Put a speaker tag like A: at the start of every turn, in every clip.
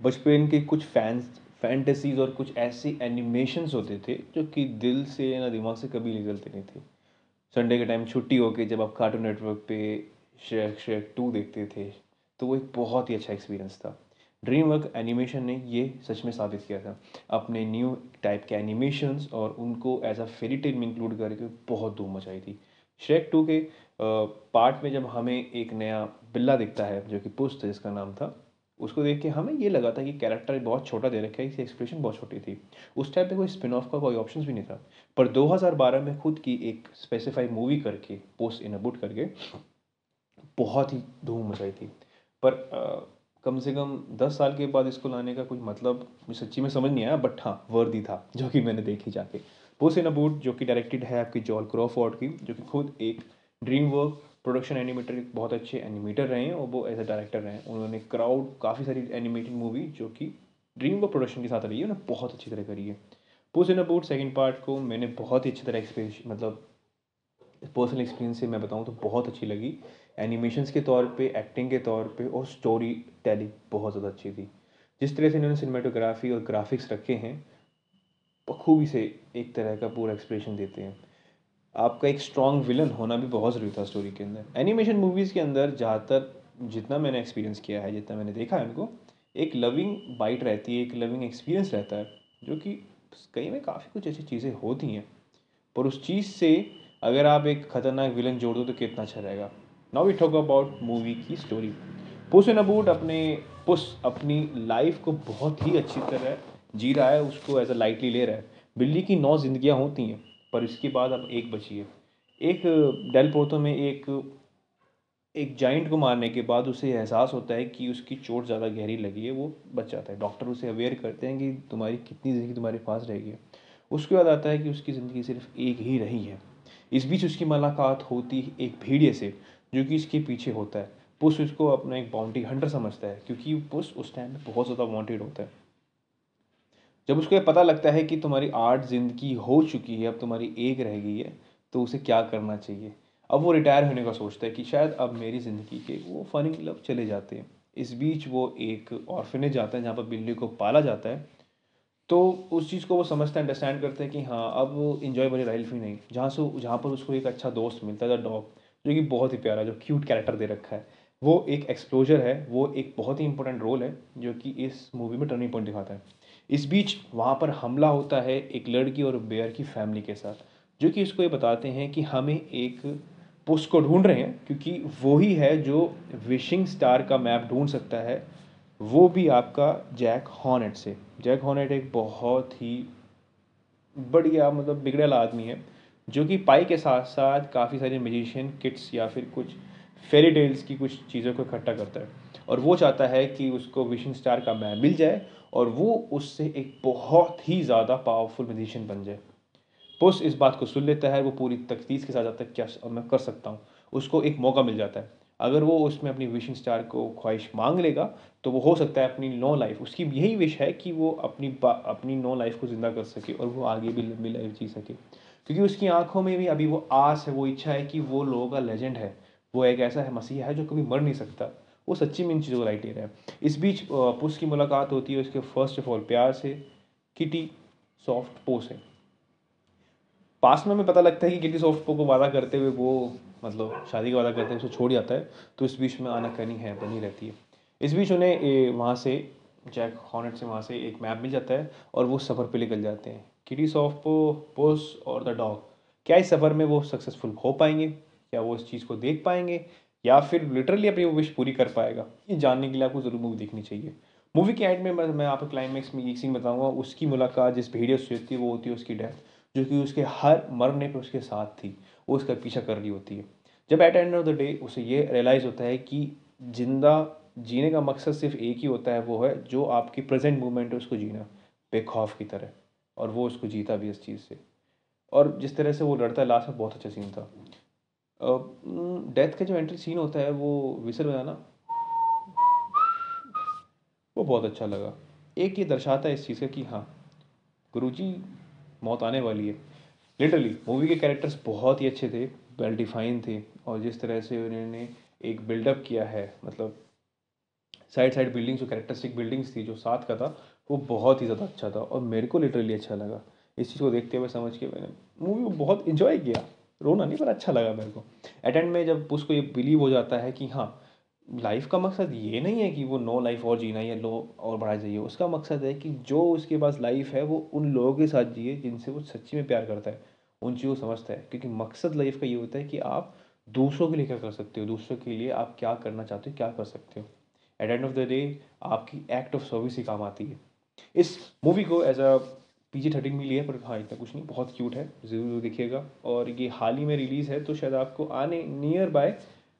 A: बचपन के कुछ फैंस फैंटेसीज और कुछ ऐसे एनिमेशंस होते थे, जो कि दिल से ना दिमाग से कभी निकलते नहीं थे। संडे के टाइम छुट्टी होके जब आप कार्टून नेटवर्क पे शेक शेक टू देखते थे तो वो एक बहुत ही अच्छा एक्सपीरियंस था। ड्रीम वर्क एनिमेशन ने ये सच में साबित किया था। अपने न्यू टाइप के एनिमेशंस और उनको एज अ फेरी टेल में इंक्लूड करके बहुत धूम मचाई थी। श्रेक टू के पार्ट में जब हमें एक नया बिल्ला दिखता है, जो कि पुस्त जिसका नाम था उसको देख के हमें ये लगा था कि कैरेक्टर बहुत छोटा दे रखा है इसकी एक्सप्रेशन बहुत छोटी थी। उस टाइम पे कोई स्पिन ऑफ़ का कोई ऑप्शन भी नहीं था। पर 2012 में खुद की एक स्पेसिफाई मूवी करके पोस्ट इन अ बुट करके बहुत ही धूम मचाई थी। पर आ, कम से कम दस साल के बाद इसको लाने का कुछ मतलब मुझे सच्ची में समझ नहीं आया बट हाँ वर्दी था जो कि मैंने देखी जाके। पोस्ट इन अ बुट जो कि डायरेक्टेड है आपकी जॉल क्रॉफोर्ड की जो कि खुद एक ड्रीम वर्क प्रोडक्शन एनिमेटर एक बहुत अच्छे एनिमेटर रहे हैं और वो एज अ डायरेक्टर रहे हैं। उन्होंने क्राउड काफ़ी सारी एनिमेटेड मूवी जो कि ड्रीम वर्क प्रोडक्शन के साथ रही है, उन्होंने बहुत अच्छी तरह करी है। पुस इन अबाउट सेकेंड पार्ट को मैंने बहुत ही अच्छी तरह एक्सपीरियंस मतलब पर्सनल एक्सपीरियंस से मैं बताऊँ तो बहुत अच्छी लगी। एनिमेशंस के तौर पे एक्टिंग के तौर पे और स्टोरी टेलिंग बहुत ज़्यादा अच्छी थी। जिस तरह से इन्होंने सिनेमाटोग्राफी और ग्राफिक्स रखे हैं बखूबी से एक तरह का पूरा एक्सप्रेशन देते हैं। आपका एक स्ट्रॉन्ग विलन होना भी बहुत ज़रूरी था स्टोरी के अंदर। एनिमेशन मूवीज़ के अंदर ज़्यादातर जितना मैंने एक्सपीरियंस किया है, जितना मैंने देखा है उनको, एक लविंग बाइट रहती है, एक लविंग एक्सपीरियंस रहता है, जो कि कई में काफ़ी कुछ ऐसी चीज़ें होती हैं। पर उस चीज़ से अगर आप एक ख़तरनाक विलन जोड़ दो तो कितना अच्छा रहेगा। Now we talk about movie की स्टोरी पुस इन अबूट अपने पुस अपनी लाइफ को बहुत ही अच्छी तरह जी रहा है, उसको एज अ लाइटली ले रहा है। बिल्ली की नौ जिंदगियाँ होती हैं। पर इसके बाद अब एक बची है। एक, डेल पोतो में एक एक जाइंट को मारने के बाद उसे एहसास होता है कि उसकी चोट ज़्यादा गहरी लगी है, वो बच जाता है। डॉक्टर उसे अवेयर करते हैं कि तुम्हारी कितनी ज़िंदगी तुम्हारे पास रहेगी। उसके बाद आता है कि उसकी ज़िंदगी सिर्फ़ एक ही रही है। इस बीच उसकी मुलाकात होती है एक भेड़िए से, जो कि इसके पीछे होता है। पुस उसको अपना एक बाउंड्री हंटर समझता है, क्योंकि पुस उस टाइम में बहुत ज़्यादा वांटेड होता है। जब उसको ये पता लगता है कि तुम्हारी आठ ज़िंदगी हो चुकी है, अब तुम्हारी एक रह गई है तो उसे क्या करना चाहिए? अब वो रिटायर होने का सोचता है कि शायद अब मेरी ज़िंदगी के वो फनी लब चले जाते हैं। इस बीच वो एक ऑर्फिनेज जाता है जहाँ पर बिल्ली को पाला जाता है। तो उस चीज़ को वो समझते हैं अंडरस्टैंड करते हैं कि हाँ अब इन्जॉय वाली लाइफ ही नहीं। जहाँ से जहाँ पर उसको एक अच्छा दोस्त मिलता है डॉग जो कि बहुत ही प्यारा, जो क्यूट कैरेक्टर दे रखा है। वो एक एक्सप्लोजर है, वो एक बहुत ही इंपॉर्टेंट रोल है, जो कि इस मूवी में टर्निंग पॉइंट दिखाता है। इस बीच वहाँ पर हमला होता है एक लड़की और बेयर की फैमिली के साथ, जो कि इसको ये बताते हैं कि हमें एक पोस्ट को ढूंढ रहे हैं, क्योंकि वो ही है जो विशिंग स्टार का मैप ढूंढ सकता है। वो भी आपका जैक हॉनेट से। जैक हॉनेट एक बहुत ही बढ़िया मतलब बिगड़ेला आदमी है, जो कि पाई के साथ साथ काफ़ी सारे म्यूजिशियन किट्स या फिर कुछ फेरी टेल्स की कुछ चीज़ों को इकट्ठा करता है। और वो चाहता है कि उसको विशिंग स्टार का मैप मिल जाए और वो उससे एक बहुत ही ज़्यादा पावरफुल म्यूजिशियन बन जाए। पुस इस बात को सुन लेता है, वो पूरी तकदीस के साथ जाता है, क्या मैं कर सकता हूँ? उसको एक मौका मिल जाता है। अगर वो उसमें अपनी विशिंग स्टार को ख्वाहिश मांग लेगा तो वो हो सकता है अपनी नो लाइफ उसकी यही विश है कि वो अपनी अपनी नो लाइफ को ज़िंदा कर सके और वो आगे भी लंबी लाइफ जी सके। क्योंकि उसकी आँखों में भी अभी वो आस है, वो इच्छा है कि वो लोगों का लेजेंड है। वो एक ऐसा है, मसीहा है जो कभी मर नहीं सकता। वो सच्ची में इन चीज़ों को लाइट ले रहा है। इस बीच पुस की मुलाकात होती है उसके फ़र्स्ट ऑफ़ ऑल प्यार से, किटी सॉफ्ट पो से। पास में हमें पता लगता है कि किटी सॉफ्ट पो को वादा करते हुए वो मतलब शादी का वादा करते हुए उसे छोड़ जाता है तो इस बीच में आना करनी है, बनी रहती है। इस बीच उन्हें वहाँ से जैक हॉनेट से वहाँ से एक मैप मिल जाता है और वो सफ़र पे निकल जाते हैं। किटी सॉफ्ट पो पोस और द डॉग क्या इस सफ़र में वो सक्सेसफुल हो पाएँगे? क्या वो इस चीज़ को देख पाएँगे? या फिर लिटरली अपनी वो विश पूरी कर पाएगा। ये जानने के लिए आपको ज़रूर मूवी देखनी चाहिए। मूवी के एंड में मैं आपको क्लाइमैक्स में एक सीन बताऊँगा, उसकी मुलाकात, जिस भेड़िया से होती है, वो होती है उसकी डेथ जो कि उसके हर मरने पर उसके साथ थी, वो उसका पीछा कर रही होती है। जब at end of the day उसे ये रियलाइज़ होता है कि ज़िंदा जीने का मकसद सिर्फ़ एक ही होता है, वो है जो आपकी प्रेजेंट मोमेंट है, उसको जीना, बेखौफ की तरह, और वो उसको जीता भी इस चीज़ से। और जिस तरह से वो लड़ता है लास्ट में बहुत अच्छा सीन था। डेथ का जो एंट्री सीन होता है, वो विसल बजाना वो बहुत अच्छा लगा। एक ये दर्शाता है इस चीज़ का कि हाँ गुरुजी मौत आने वाली है। लिटरली मूवी के कैरेक्टर्स बहुत ही अच्छे थे वेल डिफाइन थे, और जिस तरह से उन्होंने एक बिल्डअप किया है मतलब साइड साइड बिल्डिंग्स जो कैरेक्टरिस्टिक बिल्डिंग्स थी, जो साथ का था, वो बहुत ही ज़्यादा अच्छा था, और मेरे को लिटरली अच्छा लगा। इस चीज़ को देखते हुए समझ के मैंने मूवी को बहुत इन्जॉय किया। रोना नहीं, पर अच्छा लगा मेरे को। एटेंड में जब उसको ये बिलीव हो जाता है कि हाँ लाइफ का मकसद ये नहीं है कि वो नो लाइफ और जीना या लो और बढ़ा जाइए। उसका मकसद है कि जो उसके पास लाइफ है, वो उन लोगों के साथ जिए जिनसे वो सच्ची में प्यार करता है, उन चीज़ों को समझता है। क्योंकि मकसद लाइफ का ये होता है कि आप दूसरों के लिए क्या कर सकते हो, दूसरों के लिए आप क्या करना चाहते हो, क्या कर सकते हो। At end of the day आपकी एक्ट ऑफ़ सर्विस ही काम आती है। इस मूवी को as a P G thirteen मिली है, पर हाँ इतना कुछ नहीं, बहुत क्यूट है, ज़रूर देखिएगा। और ये हाल ही में रिलीज़ है तो शायद आपको आने नियर बाय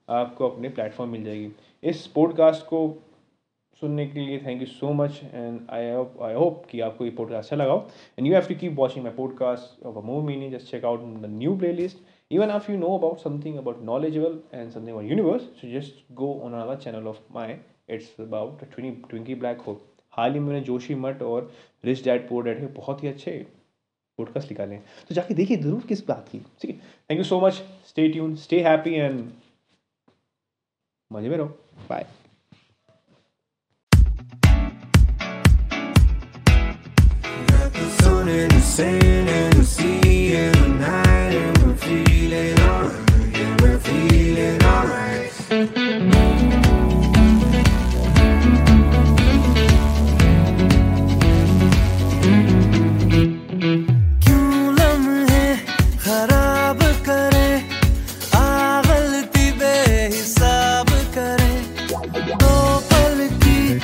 A: आपको अपने प्लेटफॉर्म मिल जाएगी। इस पॉडकास्ट को सुनने के लिए thank you so much and I hope I hope कि आपको ये पॉडकास्ट अच्छा लगाओ and you have to keep watching my podcast of a move meaning just check out the new playlist even if you know about something about knowledgeable and something about universe, so just go on another channel of mine. It's about black hole. हाल ही मैंने जोशी मठ और rich dad पोर dad के बहुत ही अच्छे podcast निकाले हैं। तो जाके देखिए, ज़रूर किस बात की। ठीक है? Thank you so much stay tune stay happy and मज़े में रहो। Bye
B: sun and the sand and the sea and the